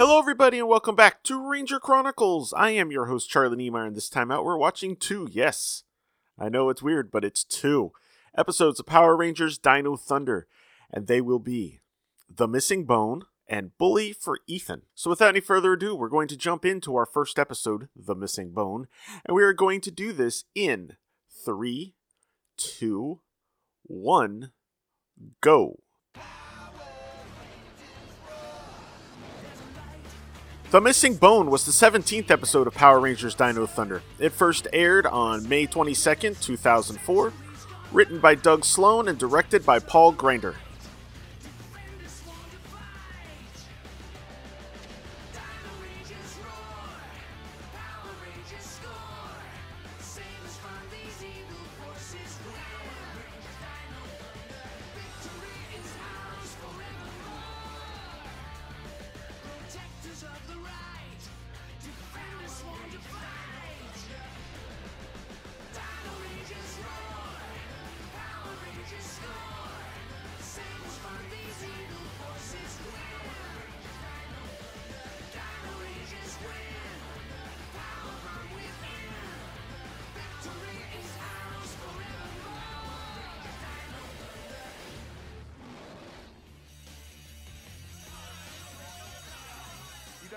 Hello, everybody, and welcome back to Ranger Chronicles. I am your host, Charlie Niemeyer, and this time out, we're watching two, yes, I know it's weird, but it's two episodes of Power Rangers Dino Thunder, and they will be The Missing Bone and Bully for Ethan. So, without any further ado, we're going to jump into our first episode, The Missing Bone, and we are going to do this in three, two, one, go. The Missing Bone was the 17th episode of Power Rangers Dino Thunder. It first aired on May 22nd, 2004, written by Doug Sloan and directed by Paul Grinder.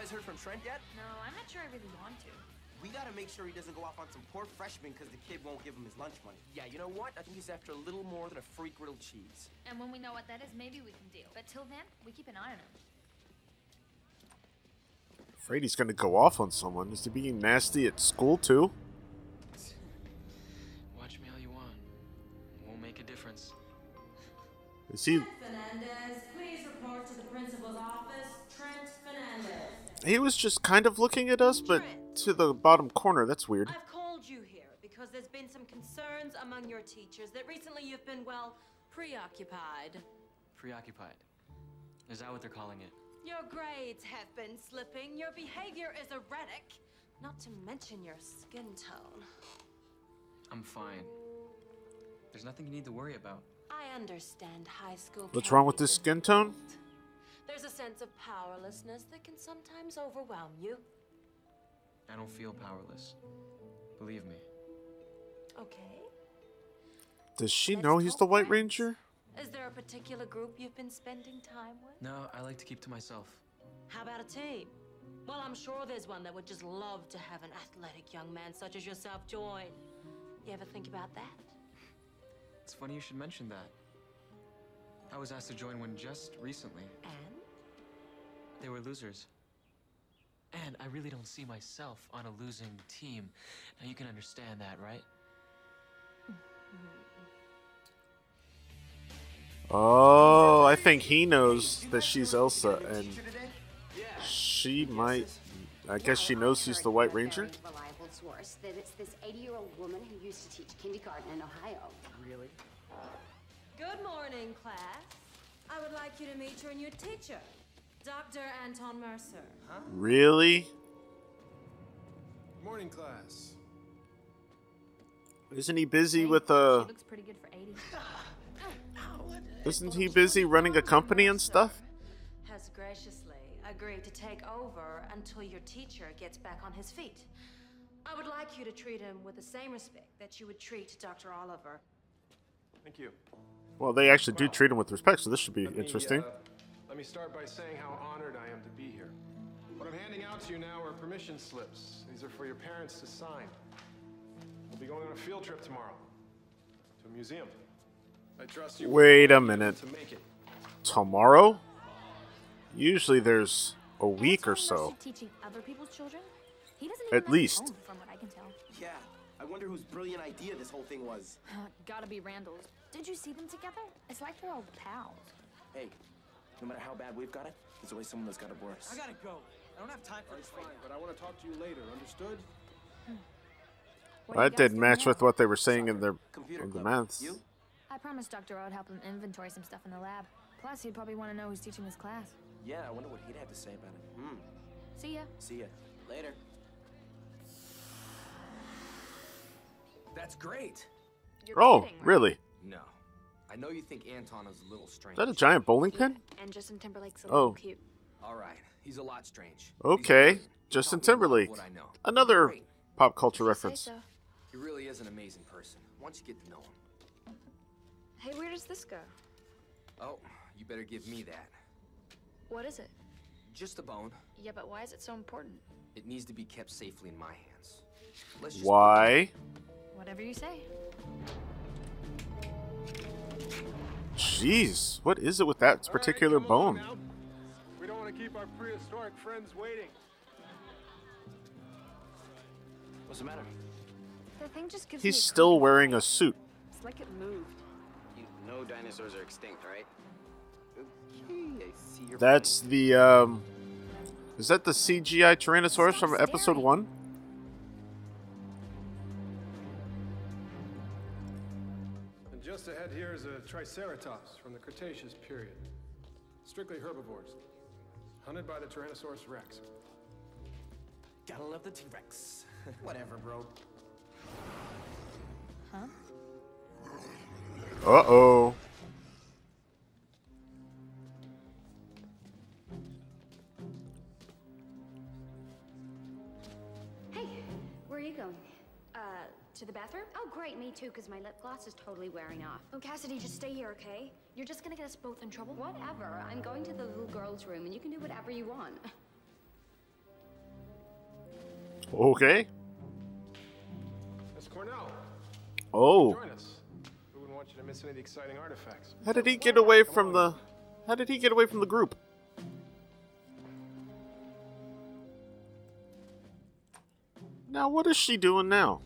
Guys heard from Trent yet? No, I'm not sure I really want to. We gotta make sure he doesn't go off on some poor freshman because the kid won't give him his lunch money. Yeah, you know what? I think he's after a little more than a free grilled cheese. And when we know what that is, maybe we can deal. But till then, we keep an eye on him. Afraid he's going to go off on someone. Is he being nasty at school, too? Watch me all you want. It won't make a difference. Is he. Fernandez, please report to the principal's office. Trent Fernandez. He was just kind of looking at us, but to the bottom corner. That's weird. I've called you here because there's been some concerns among your teachers that recently you've been, well, preoccupied. Preoccupied. Is that what they're calling it? Your grades have been slipping, your behavior is erratic, not to mention your skin tone. I'm fine. There's nothing you need to worry about. I understand high school. What's wrong with this skin tone? Difficult. There's a sense of powerlessness that can sometimes overwhelm you. I don't feel powerless. Believe me. Okay. Does she Let's know he's the White facts. Ranger? Is there a particular group you've been spending time with? No, I like to keep to myself. How about a team? Well, I'm sure there's one that would just love to have an athletic young man such as yourself join. You ever think about that? It's funny you should mention that. I was asked to join one just recently. And? They were losers. And I really don't see myself on a losing team. Now you can understand that, right? Oh, I think he knows that she's Elsa, and she might. I guess she knows she's the White Ranger. Reliable source that it's this 80-year-old woman who used to teach kindergarten in Ohio. Really? Good morning, class. I would like you to meet your new teacher, Dr. Anton Mercer. Huh? Really? Morning, class. Isn't he busy Hey, with uh? She looks pretty good for 80. Isn't he busy running a company and stuff? Has graciously agreed to take over until your teacher gets back on his feet. I would like you to treat him with the same respect that you would treat Dr. Oliver. Thank you. Well, they actually do treat him with respect, so this should be Let me, interesting. Let me start by saying how honored I am to be here. What I'm handing out to you now are permission slips. These are for your parents to sign. We'll be going on a field trip tomorrow to a museum. I trust you. Wait a minute. To make it. Tomorrow? Usually there's a week or so. Teaching other people's children? He doesn't At even have least. his own, from what I can tell. Yeah. I wonder whose brilliant idea this whole thing was. Gotta be Randall's. Did you see them together? It's like they're old pals. Hey, no matter how bad we've got it, there's always someone that's got it worse. I gotta go. I don't have time for this Fine, but I want to talk to you later. Understood? Well, that didn't match with what they were saying in their in the club. maths. You? I promised Dr. O would help him inventory some stuff in the lab. Plus, he'd probably want to know who's teaching his class. Yeah, I wonder what he'd have to say about it. Hmm. See ya. See ya. Later. That's great. You're Oh, kidding, right? really? No. I know you think Anton is a little strange. Is that a giant bowling pin? And Justin Timberlake's a Oh. little cute. All right, he's a lot strange. Okay, He's. Justin Taught me a lot of Timberlake. What I know. Another Great. pop culture reference. so. He really is an amazing person. Once you get to know him. Hey, where does this go? Oh, you better give me that. What is it? Just a bone. Yeah, but why is it so important? It needs to be kept safely in my hands. Let's just Why? Whatever you say. Jeez, what is it with that particular All right, come along bone? We don't want to keep our prehistoric friends waiting. What's the matter? The thing just gives He's me still creepy wearing a suit. It's like it moved. You know dinosaurs are extinct, right? Okay, I see your That's the um Is that the CGI Tyrannosaurus from episode 1? Triceratops from the Cretaceous period. Strictly herbivores. Hunted by the Tyrannosaurus rex. Gotta love the T-Rex. Whatever, bro. Huh? Uh-oh. To the bathroom? Oh, great, me too, because my lip gloss is totally wearing off. Oh, Cassidy, just stay here, okay? You're just gonna get us both in trouble. Whatever. I'm going to the little girl's room, and you can do whatever you want. Okay. Miss Cornell, Oh. join us. We wouldn't want you to miss any of the exciting artifacts. How did he get away from the How did he get away from the group? Now what is she doing now?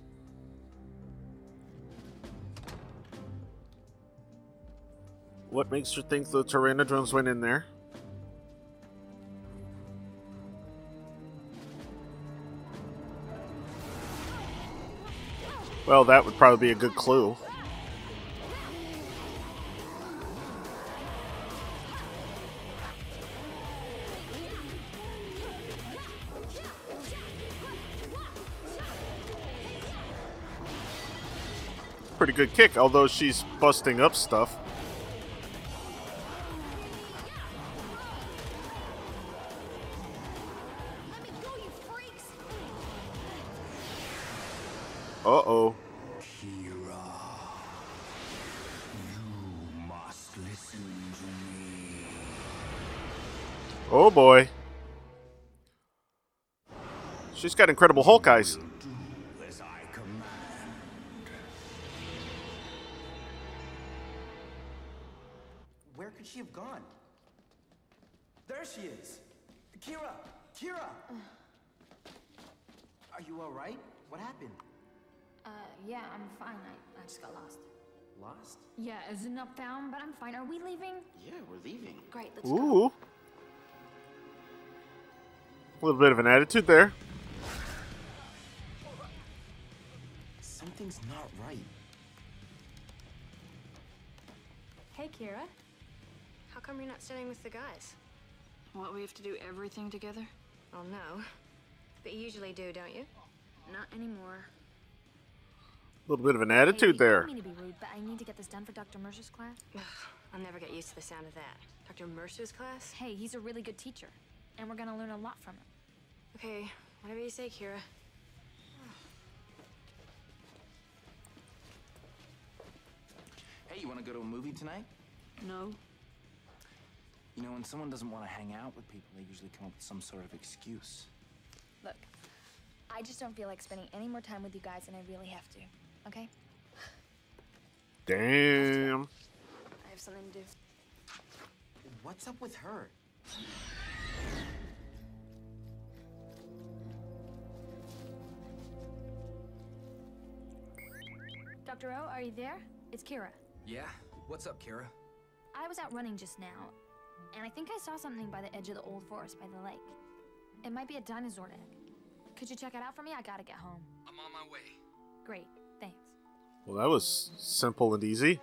What makes you think the Tyrannodrones went in there? Well, that would probably be a good clue. Pretty good kick, although she's busting up stuff. She's got Incredible Hulk eyes. Where could she have gone? There she is! Kira! Kira! Are you alright? What happened? Uh, yeah, I'm fine. I, I just got lost. Lost? Yeah, is it not found? But I'm fine. Are we leaving? Yeah, we're leaving. Great, let's go. Ooh. A little bit of an attitude there. Kira. How come you're not studying with the guys? What, we have to do everything together? Well, no. But you usually do, don't you? Not anymore. A little bit of an Hey, attitude I there. don't mean to be rude, but I need to get this done for Dr. Mercer's class. Ugh, I'll never get used to the sound of that. Dr. Mercer's class? Hey, he's a really good teacher, and we're gonna learn a lot from him. Okay, whatever you say, Kira. Hey, you wanna go to a movie tonight? No. You know, when someone doesn't want to hang out with people, they usually come up with some sort of excuse. Look, I just don't feel like spending any more time with you guys than I really have to. Okay? Damn. I have something to do. What's up with her? Dr. O, are you there? It's Kira. Yeah? What's up, Kira? I was out running just now, and I think I saw something by the edge of the old forest by the lake. It might be a dinosaur egg. Could you check it out for me? I gotta get home. I'm on my way. Great, thanks. Well, that was simple and easy.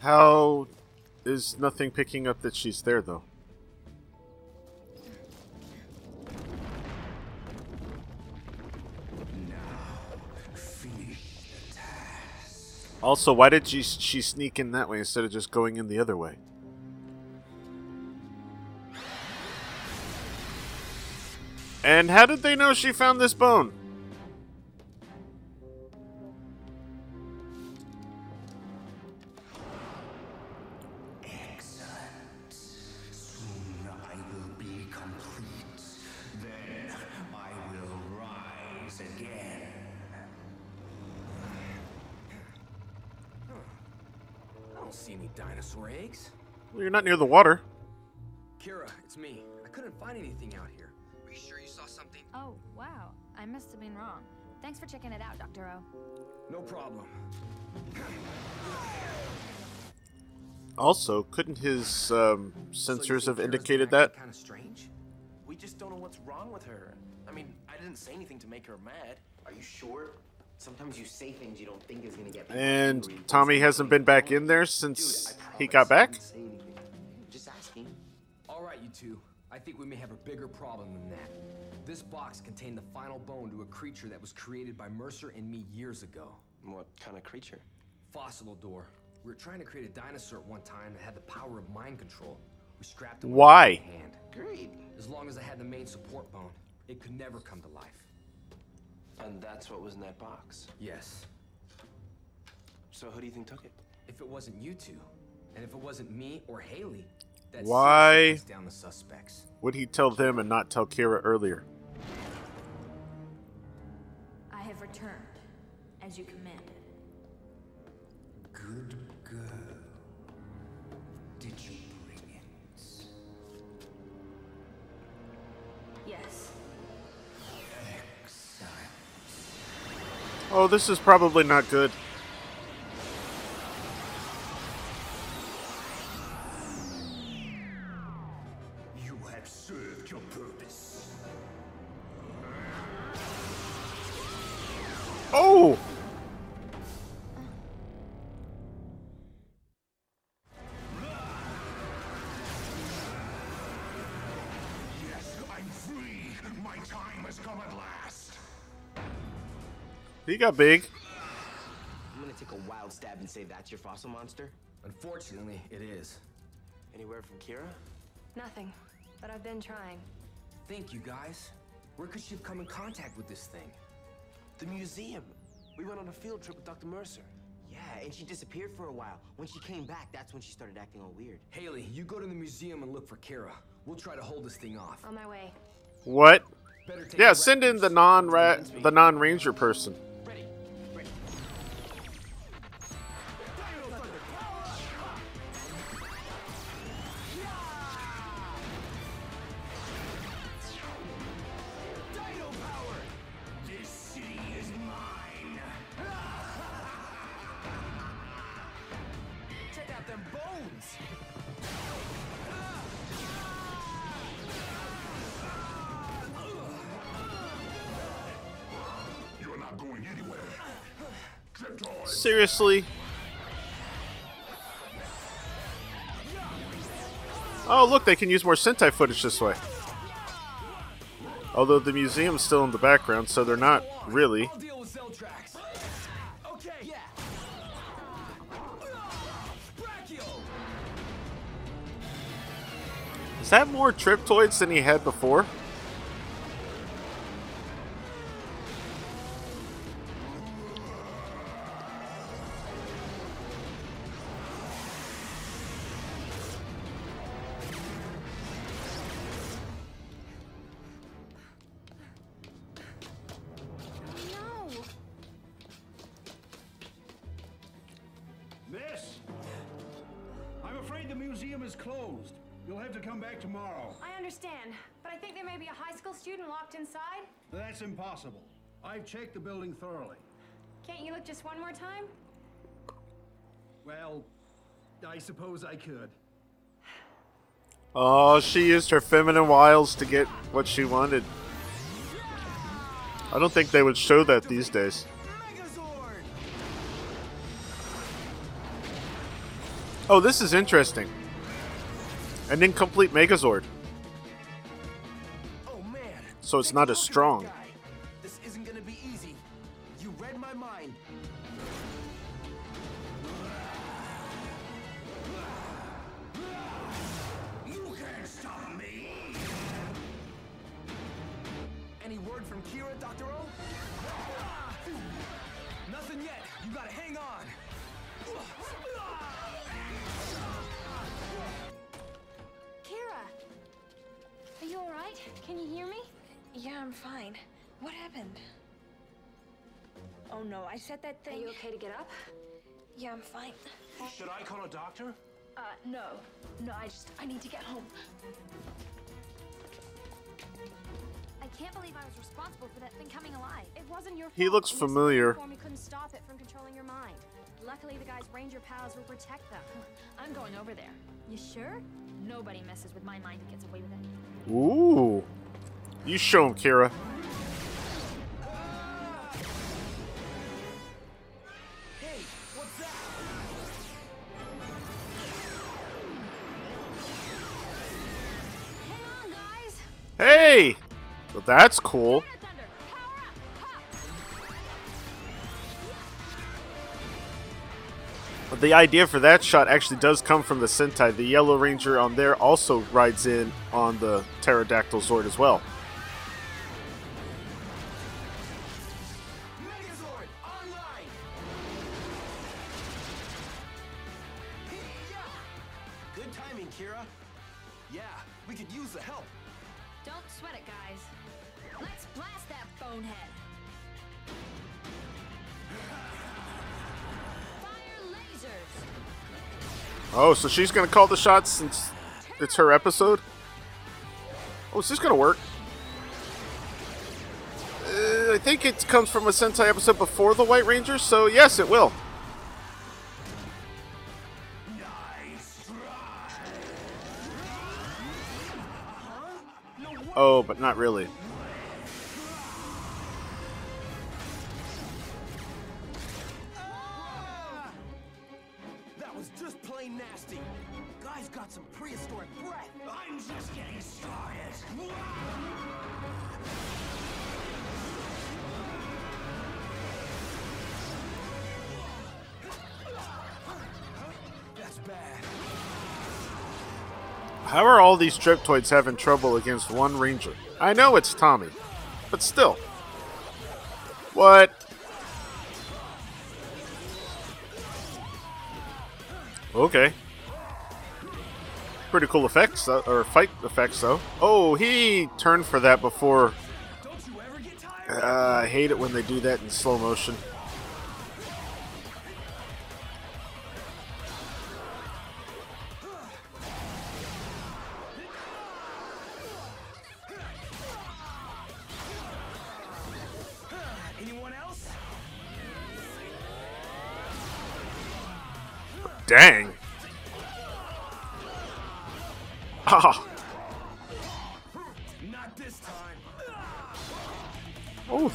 How is nothing picking up that she's there, though? Also, why did she she sneak in that way instead of just going in the other way? And how did they know she found this bone? Not near the water. Kira, it's me. I couldn't find anything out here. Are you sure you saw something? Oh, wow. I must have been wrong. Thanks for checking it out, Dr. O. No problem. Also, couldn't his um, sensors have indicated that? Kind of strange. We just don't know what's wrong with her. I mean, I didn't say anything to make her mad. Are you sure? Sometimes you say things you don't think is gonna get people And angry. Tommy hasn't been back in there since I he got I back? Right, you two. I think we may have a bigger problem than that. This box contained the final bone to a creature that was created by Mercer and me years ago. What kind of creature? Fossilodor. We were trying to create a dinosaur at one time that had the power of mind control. We strapped it Why? with my hand. Great. As long as I had the main support bone, it could never come to life. And that's what was in that box. Yes. So who do you think took it? If it wasn't you two, and if it wasn't me or Haley, that Why? down the suspects. Would he tell them and not tell Kira earlier? I have returned, as you commanded. Good girl. Did you bring it? Yes. Excellent. Oh, this is probably not good. He got big. I'm gonna take a wild stab and say that's your fossil monster. Unfortunately, it is. Anywhere from Kira? Nothing. But I've been trying. Think, you guys. Where could she have come in contact with this thing? The museum. We went on a field trip with Dr. Mercer. Yeah, and she disappeared for a while. When she came back, that's when she started acting all weird. Haley, you go to the museum and look for Kira. We'll try to hold this thing off. On my way. What? Yeah, send in the non rat the non ranger person. Seriously? Oh, look, they can use more Sentai footage this way. Although the museum's still in the background, so they're not really. I'll deal with cell tracks. Okay. Yeah. Brachio. Is that more Triptoids than he had before? I've the building thoroughly. Can't you look just one more time? Well, I suppose I could. Oh, she used her feminine wiles to get what she wanted. I don't think they would show that these days. Oh, this is interesting. An incomplete Megazord. Oh. So it's not as look at strong. Yeah, I'm fine. What happened? Oh no, I said that thing. Are thing. you okay to get up? Yeah, I'm fine. Should I call a doctor? Uh, no. No, I just, I need to get home. I can't believe I was responsible for that thing coming alive. It wasn't your fault. He looks familiar. the you couldn't stop it from controlling your mind. Luckily, the guy's ranger powers will protect them. I'm going over there. You sure? Nobody messes with my mind and gets away with it. Ooh. You show him, Kira. Hey! Well, that's cool. But the idea for that shot actually does come from the Sentai. The Yellow Ranger on there also rides in on the Pterodactyl Zord as well. So she's gonna call the shots since it's her episode? Oh, is this gonna work? Uh, I think it comes from a Sentai episode before the White Ranger, so yes, it will. Oh, but not really. How are all these Triptoids having trouble against one Ranger? I know it's Tommy, but still. What? Okay. Pretty cool effects, though, or fight effects, though. Oh, he turned for that before. Uh, I hate it when they do that in slow motion.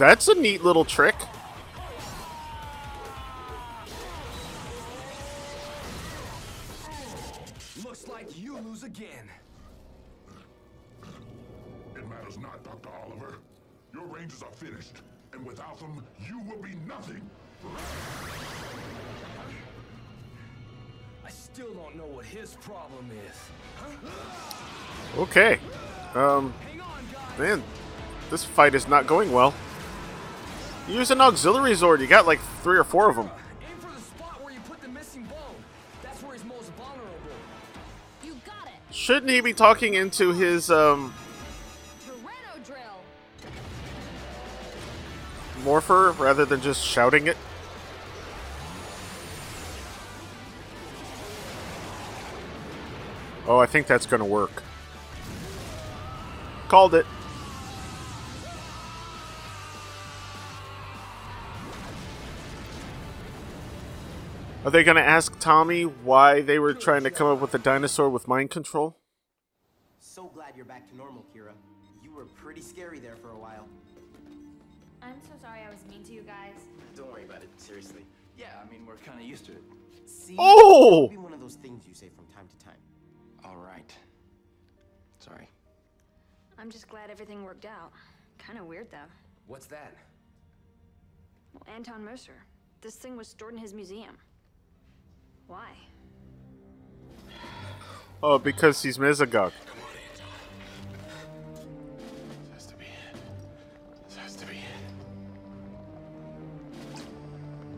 That's a neat little trick. Looks like you lose again. It matters not, Dr. Oliver. Your rangers are finished, and without them, you will be nothing. I still don't know what his problem is. Huh? Okay. Um, man, this fight is not going well. Use an auxiliary Zord. You got like three or four of them. Aim for the spot where you put the missing bone. That's where he's most vulnerable. You got it. Shouldn't he be talking into his um Tyranno drill. morpher rather than just shouting it? Oh, I think that's gonna work. Called it. Are they gonna ask Tommy why they were trying to come up with a dinosaur with mind control? So glad you're back to normal, Kira. You were pretty scary there for a while. I'm so sorry I was mean to you guys. Don't worry about it, seriously. Yeah, I mean, we're kind of used to it. See? Oh! It'll be one of those things you say from time to time. All right. Sorry. I'm just glad everything worked out. Kind of weird, though. What's that? Well, Anton Mercer. This thing was stored in his museum. Why? Oh, because he's Mesogog.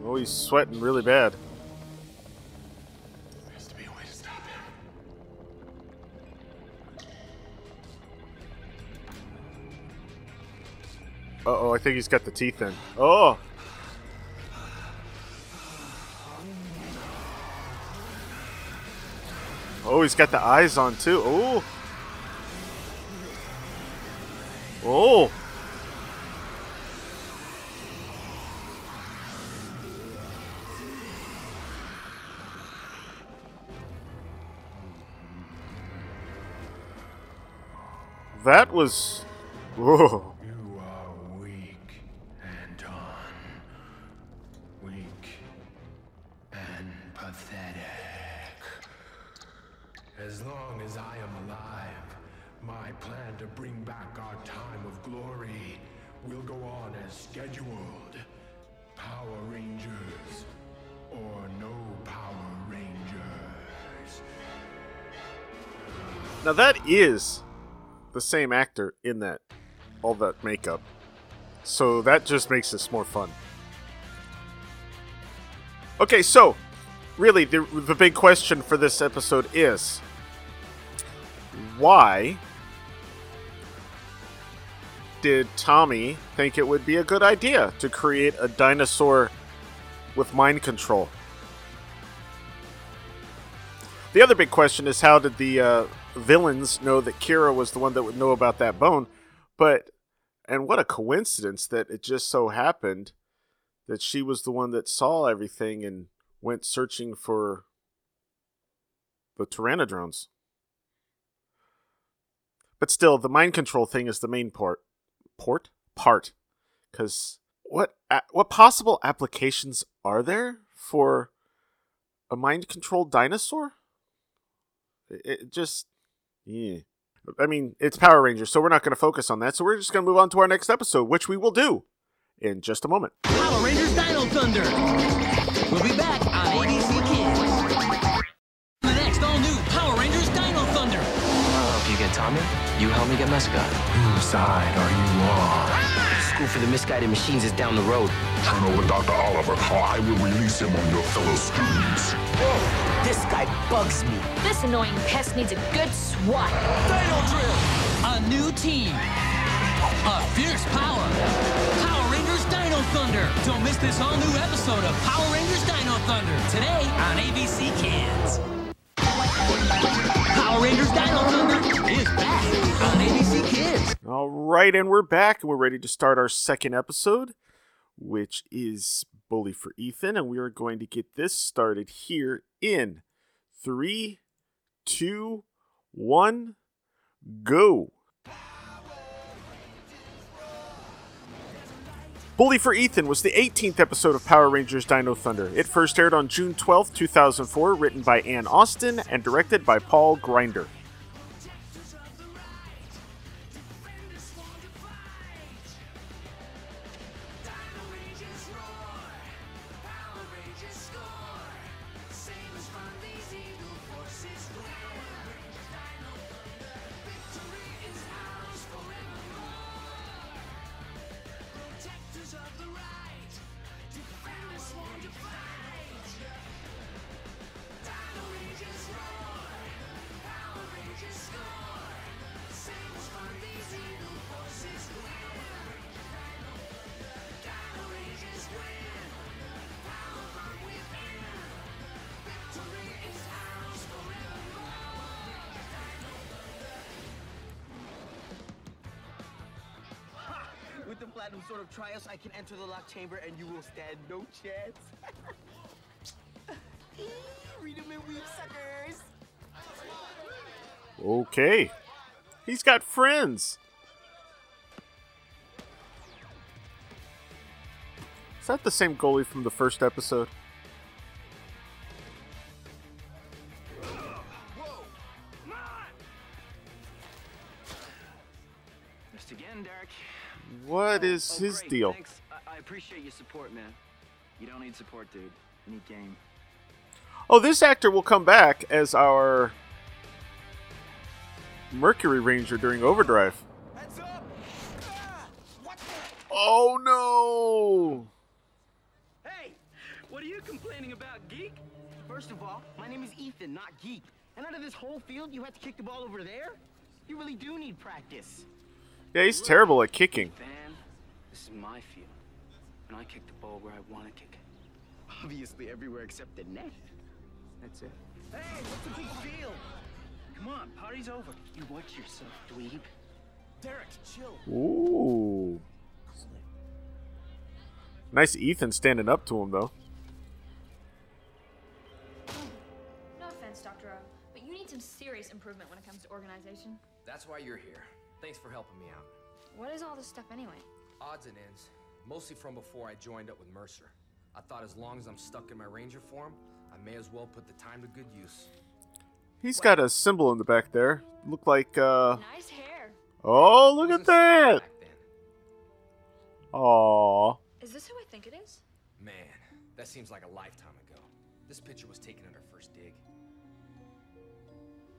Oh, he's sweating really bad. Uh oh, I think he's got the teeth in. Oh! Oh, he's got the eyes on too. Oh! Oh! That was. Whoa. Is the same actor in that all that makeup. So that just makes this more fun. Okay, so really the the big question for this episode is why did Tommy think it would be a good idea to create a dinosaur with mind control? The other big question is how did the uh, villains know that Kira was the one that would know about that bone? But and what a coincidence that it just so happened that she was the one that saw everything and went searching for the Tyrannodrones. But still, the mind control thing is the main part. Port part, because what what possible applications are there for a mind controlled dinosaur? It, it just, yeah. I mean, it's Power Rangers, so we're not going to focus on that. So we're just going to move on to our next episode, which we will do in just a moment. Power Rangers Dino Thunder. We'll be back on ABC Kids. The next all new Power Rangers Dino Thunder. I'll help you get Tommy. You help me get Mesogog. Whose side are you on? School for the misguided machines is down the road. Turn over Dr. Oliver, or I will release him on your fellow students. This guy bugs me. This annoying pest needs a good swat. Dino Drill. A new team. A fierce power. Power Rangers Dino Thunder. Don't miss this all new episode of Power Rangers Dino Thunder today on ABC Kids. Power Rangers Dino Thunder is back on ABC Kids. All right, and we're back, and we're ready to start our second episode, which is Bully for Ethan, and we are going to get this started here in three, two, one, go. Bully for Ethan was the 18th episode of Power Rangers Dino Thunder. It first aired on June 12, 2004, written by Ann Austin and directed by Paul Grinder. Sword of trials, I can enter the locked chamber and you will stand no chance. Read 'em and weep, suckers. Okay. He's got friends. Is that the same goalie from the first episode? Missed again, Derek. What oh, is Oh, his great, deal? Thanks. I-, I appreciate your support, man. You don't need support, dude. You need game. Oh, this actor will come back as our Mercury Ranger during Overdrive. Ah, oh no! Hey, what are you complaining about, geek? First of all, my name is Ethan, not Geek. And out of this whole field, you had to kick the ball over there? You really do need practice. Yeah, he's terrible at kicking. Van, this is my field. And I kick the ball where I want to kick it. Obviously everywhere except the net. That's it. Hey, what's the big deal? Come on, party's over. You watch yourself, dweeb. Derek, chill. Ooh. Nice Ethan standing up to him though. No offense, Dr. O, but you need some serious improvement when it comes to organization. That's why you're here. Thanks for helping me out. What is all this stuff anyway? Odds and ends. Mostly from before I joined up with Mercer. I thought as long as I'm stuck in my ranger form, I may as well put the time to good use. He's got a symbol in the back there. Look like uh Nice hair. Oh, look at that. Aw. Is this who I think it is? Man, that seems like a lifetime ago. This picture was taken at our first dig.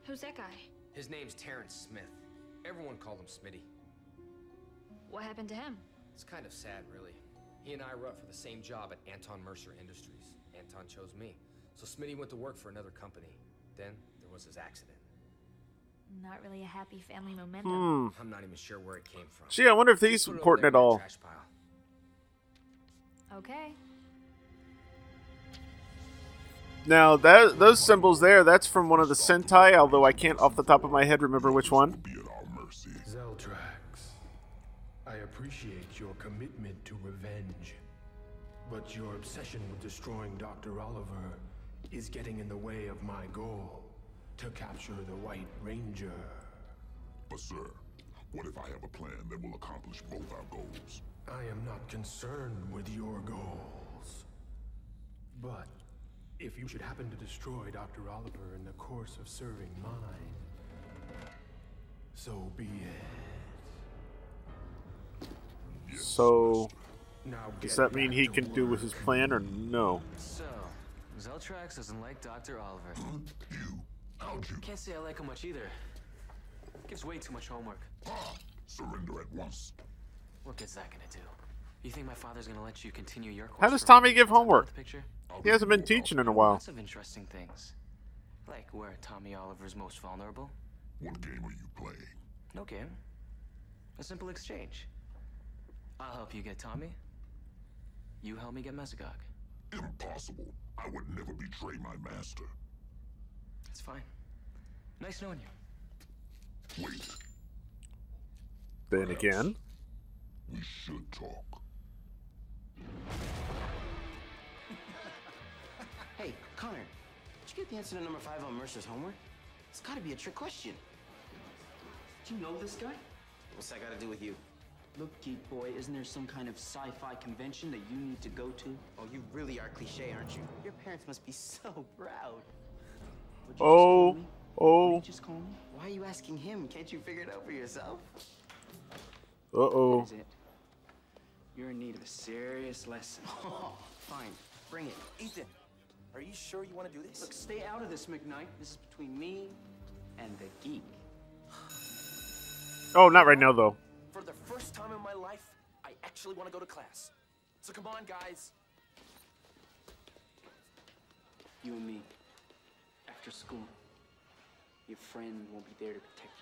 Who's that guy? His name's Terrence Smith. Everyone called him Smitty. What happened to him? It's kind of sad, really. He and I were up for the same job at Anton Mercer Industries. Anton chose me. So Smitty went to work for another company. Then there was his accident. Not really a happy family memento. Hmm. I'm not even sure where it came from. Gee, I wonder if Just these put important at all. trash pile. Okay. Now that those symbols there, that's from one of the Sentai, although I can't off the top of my head remember which one. Appreciate your commitment to revenge, but your obsession with destroying Dr. Oliver is getting in the way of my goal to capture the White Ranger. But sir, what if I have a plan that will accomplish both our goals? I am not concerned with your goals. But if you should happen to destroy Dr. Oliver in the course of serving mine, so be it. So Now does that mean he to can do with his plan or no? So, Zeltrax doesn't like Dr. Oliver. You? You? Can't say I like him much either. Gives way too much homework. Ah, surrender at once. What good's that gonna do? You think my father's gonna let you continue your course? How does Tommy give the top of homework? Picture? He hasn't been teaching in a while. Lots of interesting things. Like where Tommy Oliver's most vulnerable. What game are you playing? No game. A simple exchange. I'll help you get Tommy. You help me get Mesogog. Impossible. I would never betray my master. That's fine. Nice knowing you. Wait, Then again, we should talk. Hey, Connor, did you get the answer to number five on Mercer's homework? It's gotta be a trick question. Do you know this guy? What's that gotta do with you? Look, geek boy, isn't there some kind of sci-fi convention that you need to go to? Oh, you really are cliche, aren't you? Your parents must be so proud. oh, oh, Just call me. Why are you asking him? Can't you figure it out for yourself? uh oh. Is it? You're in need of a serious lesson. Oh, fine. Bring it. Ethan, are you sure you want to do this? Look, stay out of this, McKnight. This is between me and the geek. Oh, not right now though. For the first time in my life, I actually want to go to class. So come on, guys. You and me. After school. Your friend won't be there to protect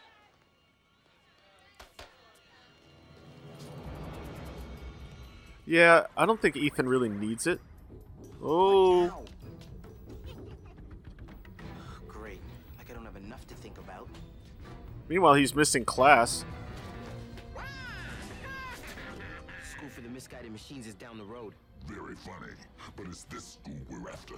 you. Yeah, I don't think Ethan really needs it. Oh, Great. Like I don't have enough to think about. meanwhile he's missing class. School misguided machines is down the road. Very funny, but it's this school we're after.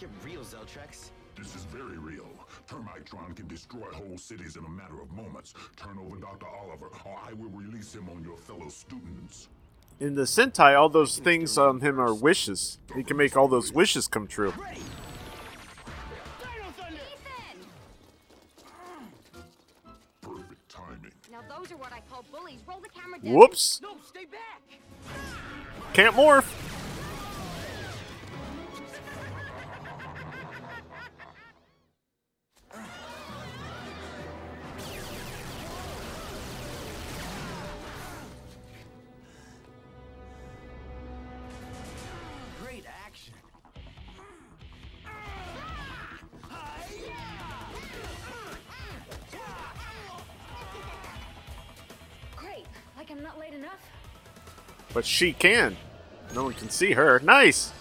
Get real, Zeltrax. This is very real. Termitron can destroy whole cities in a matter of moments. Turn over Dr. Oliver, or I will release him on your fellow students. In the Sentai, all those things on him are wishes. He can make all those wishes come true. Those are what I call bullies. Roll the camera down. Whoops. No, stay back. Can't morph. But she can. No one can see her. Nice!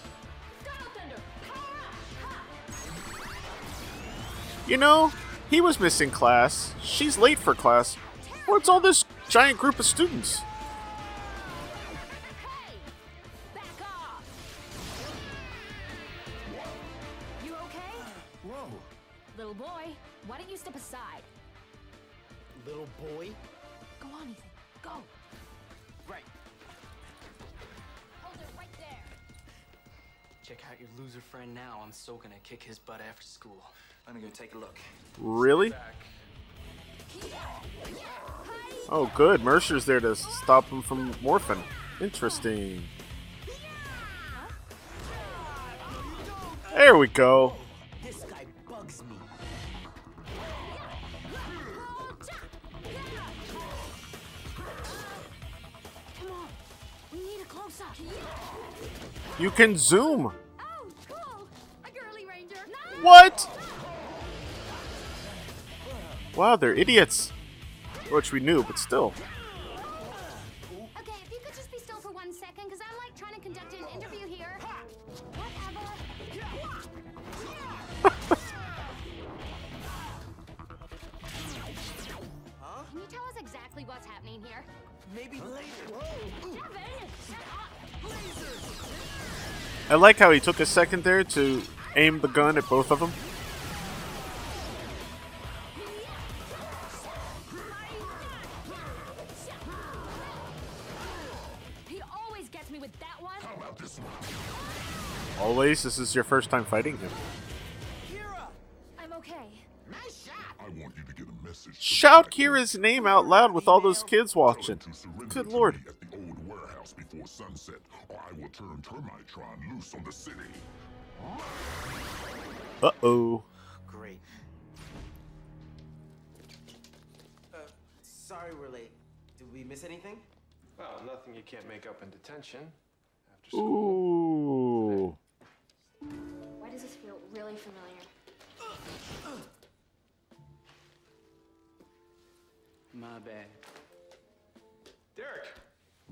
You know, he was missing class. She's late for class. What's all this giant group of students? You okay? Whoa. Little boy, why don't you step aside? Little boy? Go on, Ethan. Go. Check out your loser friend now. I'm so gonna kick his butt after school. Let me go take a look. Really? Oh, good. Mercer's there to stop him from morphing. Interesting. There we go. You can zoom. Oh, cool. A. What? Wow, they're idiots. Which we knew, but still. Okay, if you could just be still for one second, because I'm like trying to conduct an interview here. Whatever. Can you tell us exactly what's happening here? Maybe later. Devin, shut. I like how he took a second there to aim the gun at both of them. He always gets me with that one. How about this one? Always, this is your first time fighting him. I'm okay. I want you to get a message. to Shout Kira's name out loud with all those kids watching. Good lord. at the old warehouse before sunset, or I will turn Termitron loose on the city. Uh oh. Great. Uh, sorry we're late. Did we miss anything? Well, nothing you can't make up in detention. After school. Ooh. Why does this feel really familiar? My bad. Derek,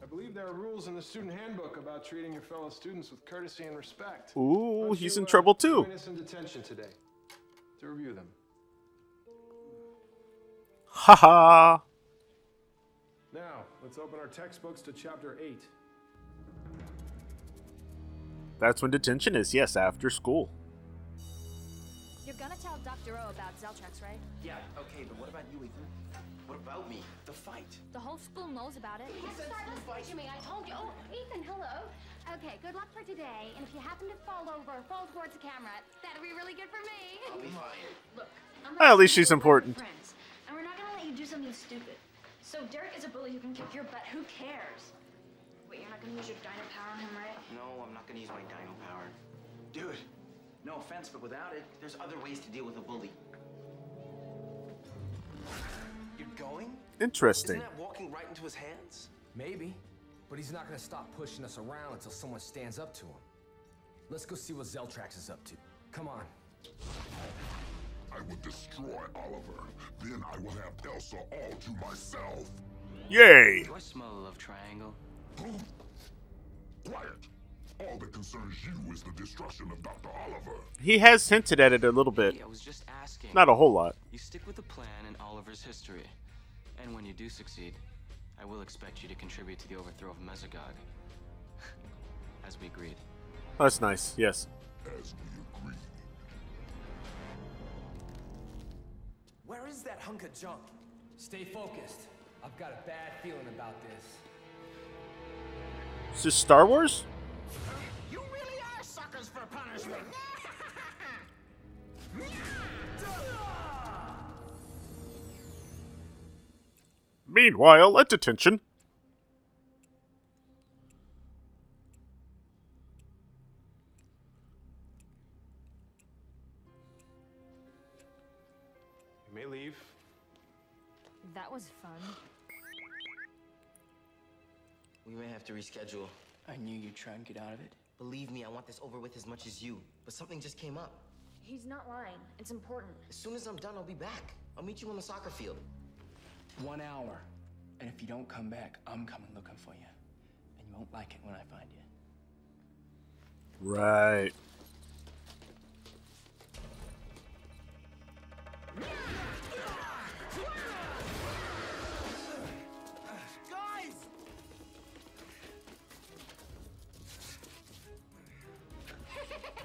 I believe there are rules in the student handbook about treating your fellow students with courtesy and respect. Ooh, Why don't he's you, in uh, trouble too. Join us in detention today to review them. Haha. Now, let's open our textbooks to chapter 8. That's when detention is, yes, after school. You're gonna tell Dr. O about Zeltrax, right? Yeah, okay, but what about you, Ethan? What about me? The fight. The whole school knows about it. Let's start this fight, Jimmy. I told you. Oh, Ethan, hello. Okay, good luck for today. And if you happen to fall over, fall towards the camera. That'd be really good for me. I'll be fine. Look, I'm Well, at least she's important. friends, and we're not gonna let you do something stupid. So Derek is a bully who can kick your butt. Who cares? Wait, you're not gonna use your dino power on him, right? No, I'm not gonna use my dino power. Dude, no offense, but without it, there's other ways to deal with a bully. You're going? Interesting. Isn't that walking right into his hands? Maybe, but he's not gonna stop pushing us around until someone stands up to him. Let's go see what Zeltrax is up to. Come on. I will destroy Oliver. Then I will have Elsa all to myself. Yay! Do I smell a love triangle? Quiet. All that concerns you is the destruction of Dr. Oliver. He has hinted at it a little bit. Hey, I was just asking. Not a whole lot. You stick with the plan and Oliver's history. And when you do succeed, I will expect you to contribute to the overthrow of Mesogog. As we agreed. That's nice, yes. As we agreed. Where is that hunk of junk? Stay focused. I've got a bad feeling about this. Is this Star Wars? You really are suckers for punishment. Meanwhile, at detention. You may leave. That was fun. We may have to reschedule. I knew you'd try and get out of it. Believe me, I want this over with as much as you. But something just came up. He's not lying. It's important. As soon as I'm done, I'll be back. I'll meet you on the soccer field. One hour. And if you don't come back, I'm coming looking for you. And you won't like it when I find you. Right. Guys!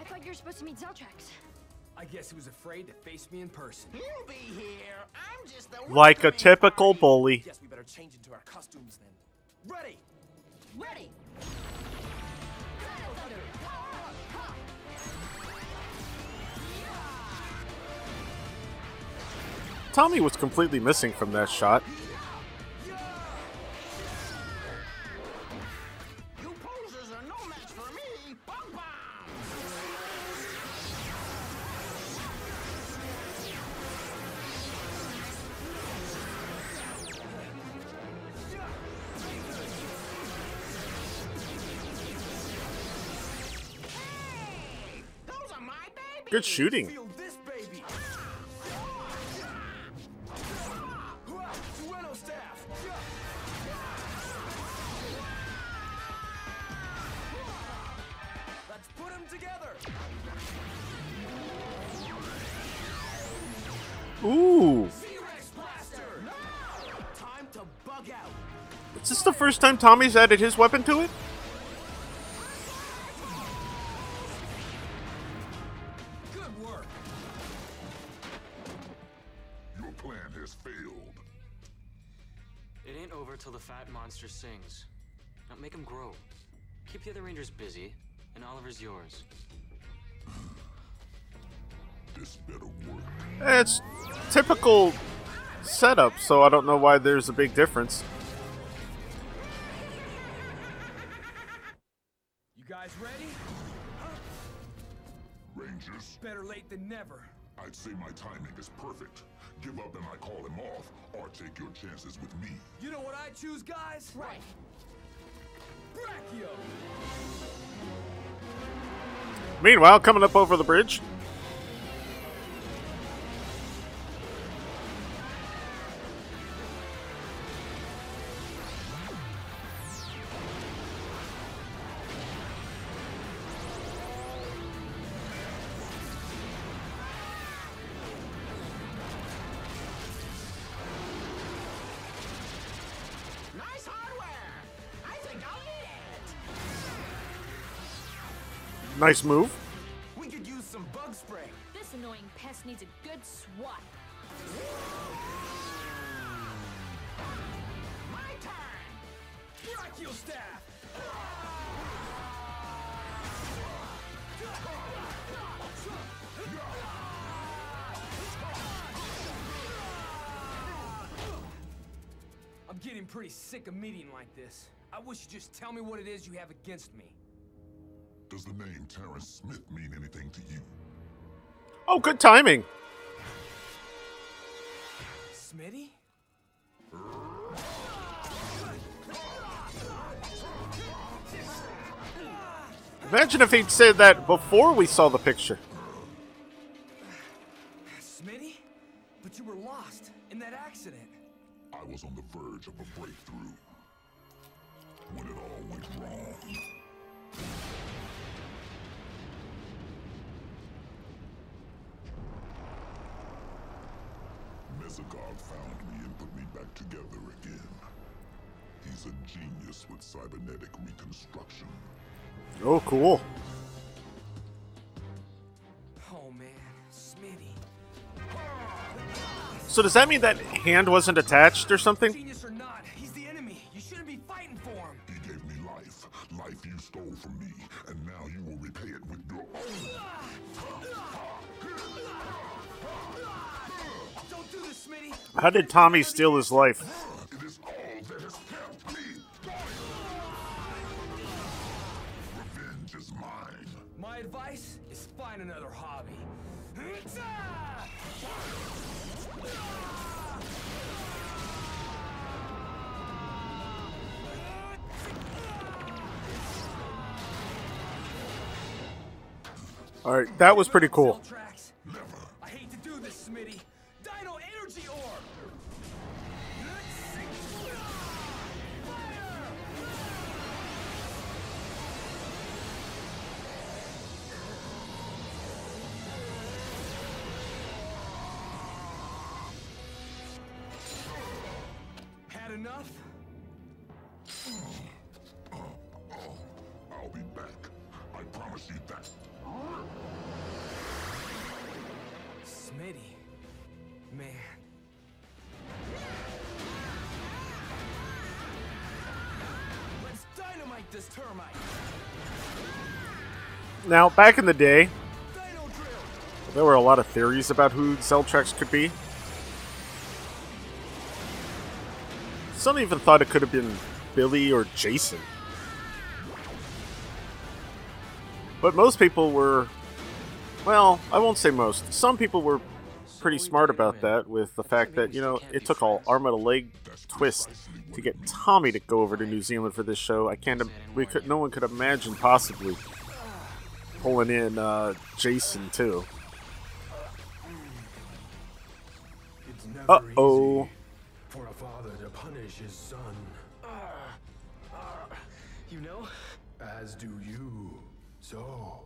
I thought you were supposed to meet Zeltrax. I guess he was afraid to face me in person. He'll be here. I'm just the Like a typical bully. Guess we better change into our costumes then. Ready! Ready! Tommy was completely missing from that shot. Them shooting. Ooh. T-Rex blaster. Time to bug out. Is this the first time Tommy's added his weapon to it? Setup, so I don't know why there's a big difference. You guys ready? Rangers, Better late than never. I'd say my timing is perfect. Give up and I call him off, or take your chances with me. You know what I choose, guys? Right. Brachio! Meanwhile, coming up over the bridge, nice move. We could use some bug spray. This annoying pest needs a good swat. My turn. Brachio staff! I'm getting pretty sick of meeting like this. I wish you'd just tell me what it is you have against me. Does the name Terrence Smith mean anything to you? Oh, good timing. Smitty? Imagine if he'd said that before we saw the picture. Smitty? But you were lost in that accident. I was on the verge of a breakthrough. When it all went wrong. Mesogog found me and put me back together again. He's a genius with cybernetic reconstruction. Oh, cool. Oh man, Smitty. So does that mean that hand wasn't attached or something? How did Tommy steal his life? It is all that has kept me going. Revenge is mine. My advice is find another hobby. All right, that was pretty cool. This termite. Now, back in the day, there were a lot of theories about who Zeltrax could be. Some even thought it could have been Billy or Jason. But most people were, well, I won't say most. Some people were pretty smart about that with the fact that, you know, it took all arm and a leg twist to get Tommy to go over to New Zealand for this show. I can't, we could, no one could imagine possibly pulling in uh, Jason too. Uh oh. for a father to punish his son. You know? As do you. So,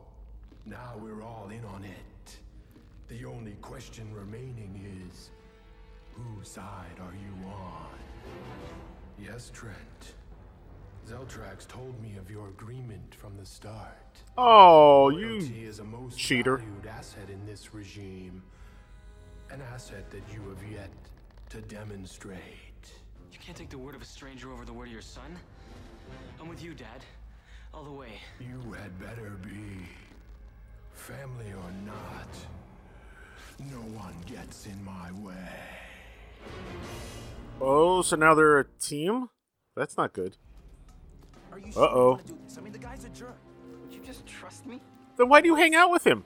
now we're all in on it. The only question remaining is whose side are you on? Yes, Trent. Zeltrax told me of your agreement from the start. Oh, you Loyalty is a most cheater. valued asset in this regime. An asset that you have yet to demonstrate. You can't take the word of a stranger over the word of your son. I'm with you, Dad. All the way. You had better be. Family or not, no one gets in my way. Oh, so now they're a team? That's not good. Are you sure you oh. do this? I mean, the guy's a jerk. Would you just trust me? Then why do you hang out with him?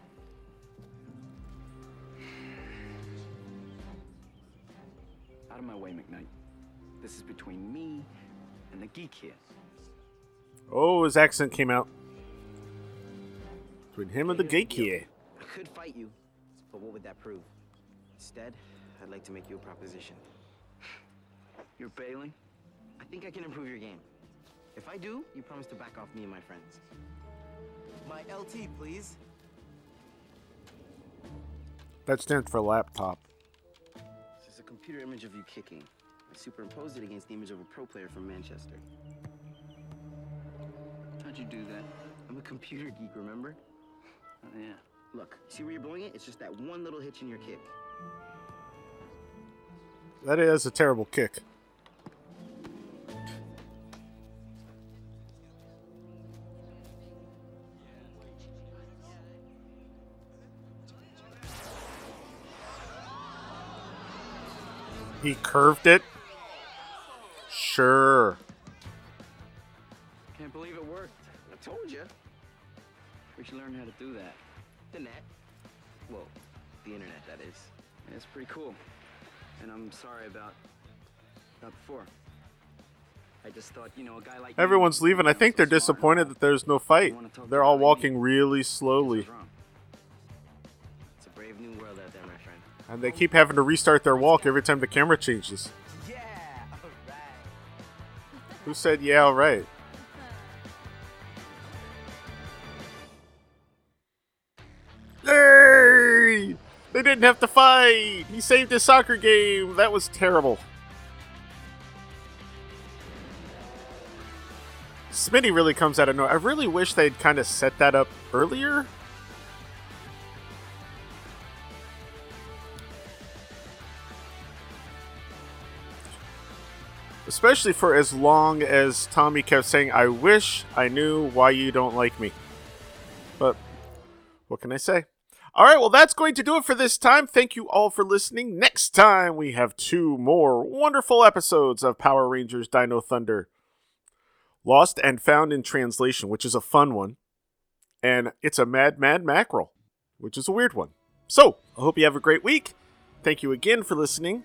Out of my way, McKnight. This is between me and the geek here. Oh, his accent came out. Between him and the geek here. I could fight you, but what would that prove? Instead, I'd like to make you a proposition. You're bailing? I think I can improve your game. If I do, you promise to back off me and my friends. My LT, please. That stands for laptop. This is a computer image of you kicking. I superimposed it against the image of a pro player from Manchester. How'd you do that? I'm a computer geek, remember? Oh, yeah. Look, see where you're blowing it? It's just that one little hitch in your kick. That is a terrible kick. He curved it? Sure. Can't believe it worked. I told you. We should learn how to do that. The net. Well, the internet, that is. It's pretty cool. And I'm sorry about about before. I just thought, you know, a guy like you- Everyone's leaving. I think they're disappointed that there's no fight. They're all walking really slowly. It's a brave new world out there, my friend. And they keep having to restart their walk every time the camera changes. Yeah, alright. Who said, yeah, all right? Didn't have to fight! He saved his soccer game! That was terrible. Smitty really comes out of nowhere. I really wish they'd kind of set that up earlier. Especially for as long as Tommy kept saying, I wish I knew why you don't like me. But what can I say? All right, well, that's going to do it for this time. Thank you all for listening. Next time, we have two more wonderful episodes of Power Rangers Dino Thunder Lost and Found in Translation, which is a fun one. And it's a Mad Mad Mackerel, which is a weird one. So, I hope you have a great week. Thank you again for listening.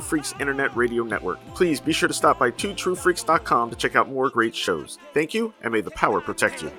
True Freaks Internet Radio Network. Please be sure to stop by 2truefreaks.com to check out more great shows. Thank you, and may the power protect you.